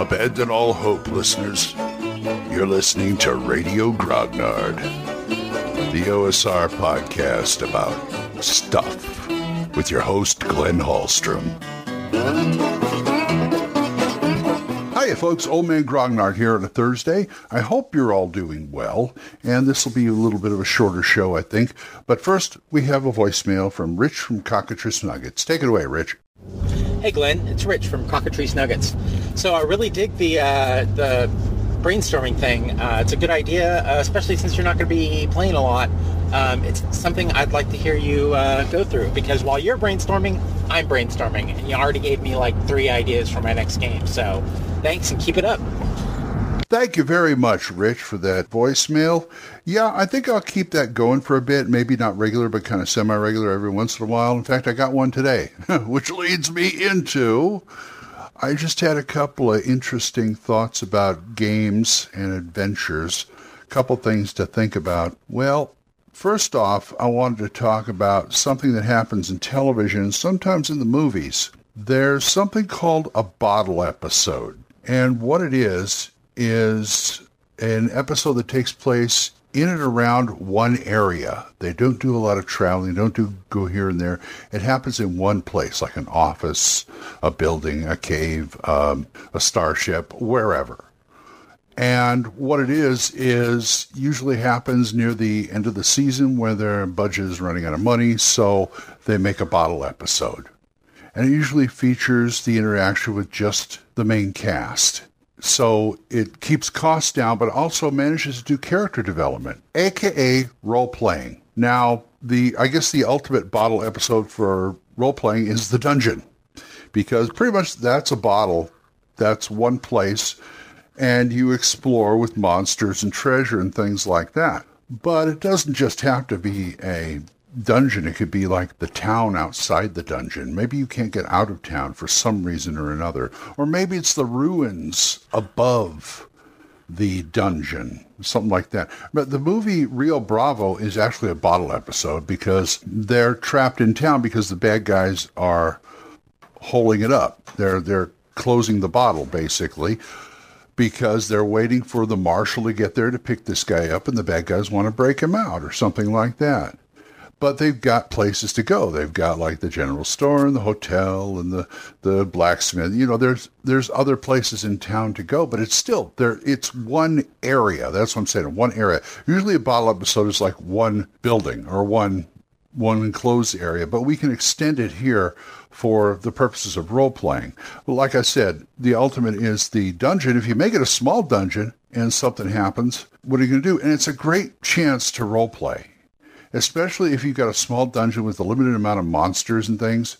Abandon all hope, listeners. You're listening to Radio Grognard, the OSR podcast about stuff with your host, Glenn Hallstrom. Hiya, folks. Old Man Grognard here on a Thursday. I hope you're all doing well, and this will be a little bit of a shorter show, I think. But first, we have a voicemail from Rich from Cockatrice Nuggets. Take it away, Rich. Hey, Glenn. It's Rich from Cockatrice Nuggets. So I really dig the uh, the brainstorming thing. Uh, it's a good idea, uh, especially since you're not going to be playing a lot. Um, it's something I'd like to hear you uh, go through because while you're brainstorming, I'm brainstorming, and you already gave me like three ideas for my next game. So thanks and keep it up. Thank you very much, Rich, for that voicemail. Yeah, I think I'll keep that going for a bit. Maybe not regular, but kind of semi regular every once in a while. In fact, I got one today, which leads me into I just had a couple of interesting thoughts about games and adventures. A couple things to think about. Well, first off, I wanted to talk about something that happens in television, sometimes in the movies. There's something called a bottle episode. And what it is, is an episode that takes place in and around one area. They don't do a lot of traveling, don't do go here and there. It happens in one place, like an office, a building, a cave, um, a starship, wherever. And what it is, is usually happens near the end of the season where their budget is running out of money, so they make a bottle episode. And it usually features the interaction with just the main cast. So it keeps costs down, but also manages to do character development, aka role playing. Now, the I guess the ultimate bottle episode for role playing is the dungeon, because pretty much that's a bottle, that's one place, and you explore with monsters and treasure and things like that. But it doesn't just have to be a dungeon. It could be like the town outside the dungeon. Maybe you can't get out of town for some reason or another. Or maybe it's the ruins above the dungeon, something like that. But the movie Rio Bravo is actually a bottle episode because they're trapped in town because the bad guys are holding it up. They're they're closing the bottle basically because they're waiting for the marshal to get there to pick this guy up and the bad guys want to break him out or something like that but they've got places to go. They've got like the general store and the hotel and the the blacksmith. You know, there's there's other places in town to go, but it's still there. It's one area. That's what I'm saying. One area. Usually, a bottle episode is like one building or one one enclosed area, but we can extend it here for the purposes of role playing. Well, like I said, the ultimate is the dungeon. If you make it a small dungeon and something happens, what are you going to do? And it's a great chance to role play especially if you've got a small dungeon with a limited amount of monsters and things,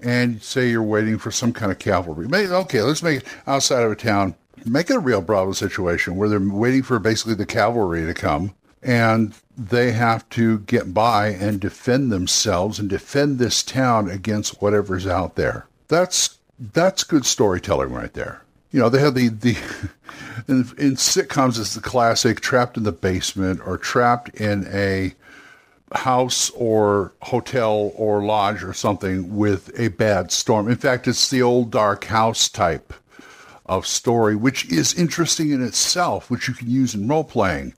and say you're waiting for some kind of cavalry. okay, let's make it outside of a town. Make it a Rio Bravo situation where they're waiting for basically the cavalry to come, and they have to get by and defend themselves and defend this town against whatever's out there. That's that's good storytelling right there. You know, they have the the in, in sitcoms it's the classic trapped in the basement or trapped in a house or hotel or lodge or something with a bad storm. In fact, it's the old dark house type of story, which is interesting in itself, which you can use in role playing.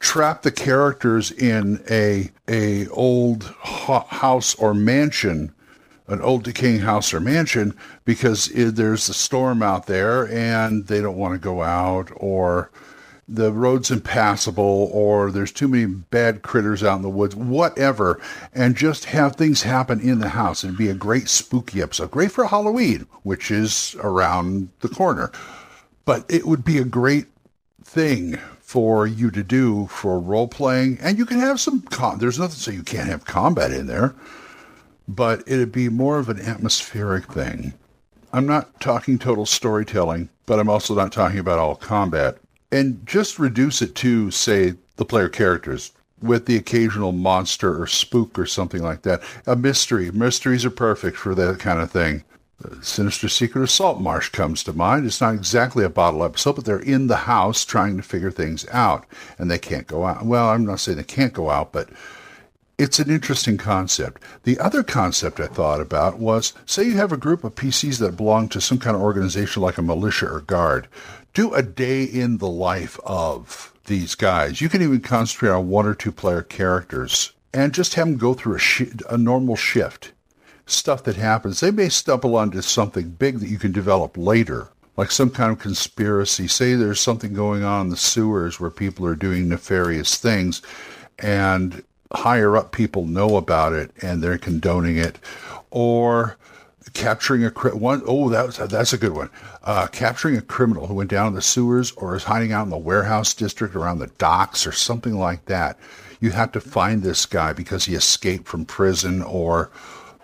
Trap the characters in a a old house or mansion, an old decaying house or mansion, because there's a storm out there and they don't want to go out or the road's impassable or there's too many bad critters out in the woods, whatever, and just have things happen in the house. It'd be a great spooky episode. Great for Halloween, which is around the corner. But it would be a great thing for you to do for role playing. And you can have some, com- there's nothing so you can't have combat in there, but it'd be more of an atmospheric thing. I'm not talking total storytelling, but I'm also not talking about all combat and just reduce it to, say, the player characters with the occasional monster or spook or something like that. A mystery. Mysteries are perfect for that kind of thing. The Sinister Secret of Saltmarsh comes to mind. It's not exactly a bottle episode, but they're in the house trying to figure things out, and they can't go out. Well, I'm not saying they can't go out, but it's an interesting concept. The other concept I thought about was say you have a group of PCs that belong to some kind of organization like a militia or guard. Do a day in the life of these guys. You can even concentrate on one or two player characters and just have them go through a, sh- a normal shift. Stuff that happens. They may stumble onto something big that you can develop later, like some kind of conspiracy. Say there's something going on in the sewers where people are doing nefarious things, and higher up people know about it and they're condoning it, or capturing a one oh that's that's a good one. Uh, capturing a criminal who went down in the sewers or is hiding out in the warehouse district around the docks or something like that. You have to find this guy because he escaped from prison or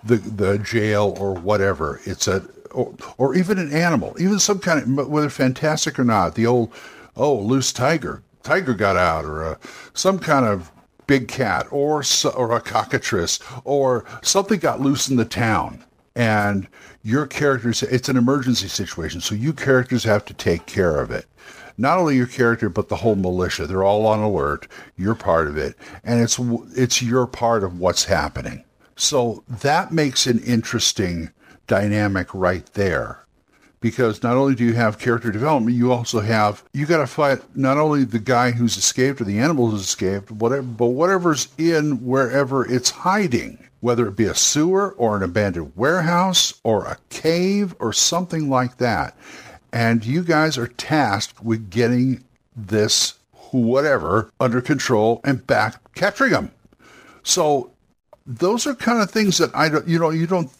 the the jail or whatever. It's a or, or even an animal, even some kind of whether fantastic or not. The old oh loose tiger, tiger got out, or a, some kind of big cat or or a cockatrice or something got loose in the town and your characters it's an emergency situation so you characters have to take care of it. Not only your character but the whole militia they're all on alert you're part of it and it's it's your part of what's happening. So that makes an interesting dynamic right there because not only do you have character development, you also have you got to fight not only the guy who's escaped or the animal who's escaped, whatever, but whatever's in wherever it's hiding, whether it be a sewer or an abandoned warehouse or a cave or something like that. And you guys are tasked with getting this whatever under control and back capturing them. So those are kind of things that I don't, you know, you don't,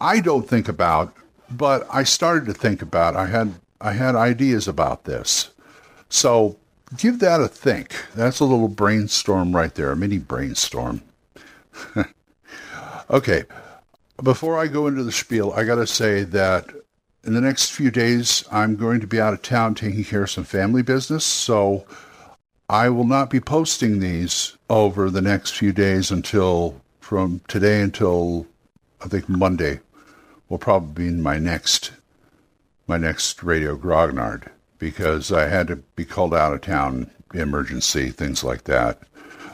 I don't think about but I started to think about. I had I had ideas about this, so give that a think. That's a little brainstorm right there, a mini brainstorm. okay, before I go into the spiel, I got to say that in the next few days I'm going to be out of town taking care of some family business, so I will not be posting these over the next few days until from today until I think Monday will probably be my next my next radio grognard because I had to be called out of town, emergency, things like that.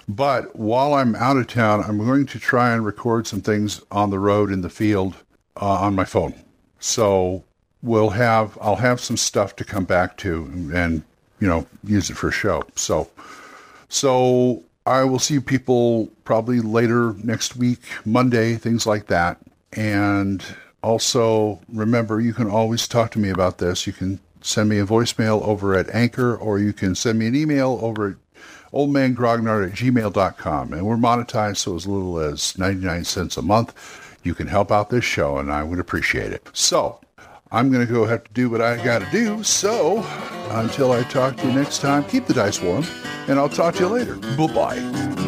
But while I'm out of town, I'm going to try and record some things on the road in the field uh, on my phone. So we'll have I'll have some stuff to come back to and, and you know use it for a show. So so I will see people probably later next week, Monday, things like that. And also, remember, you can always talk to me about this. You can send me a voicemail over at Anchor, or you can send me an email over at oldmangrognard at gmail.com. And we're monetized, so as little as 99 cents a month. You can help out this show, and I would appreciate it. So, I'm going to go have to do what I got to do. So, until I talk to you next time, keep the dice warm, and I'll talk to you later. Bye bye.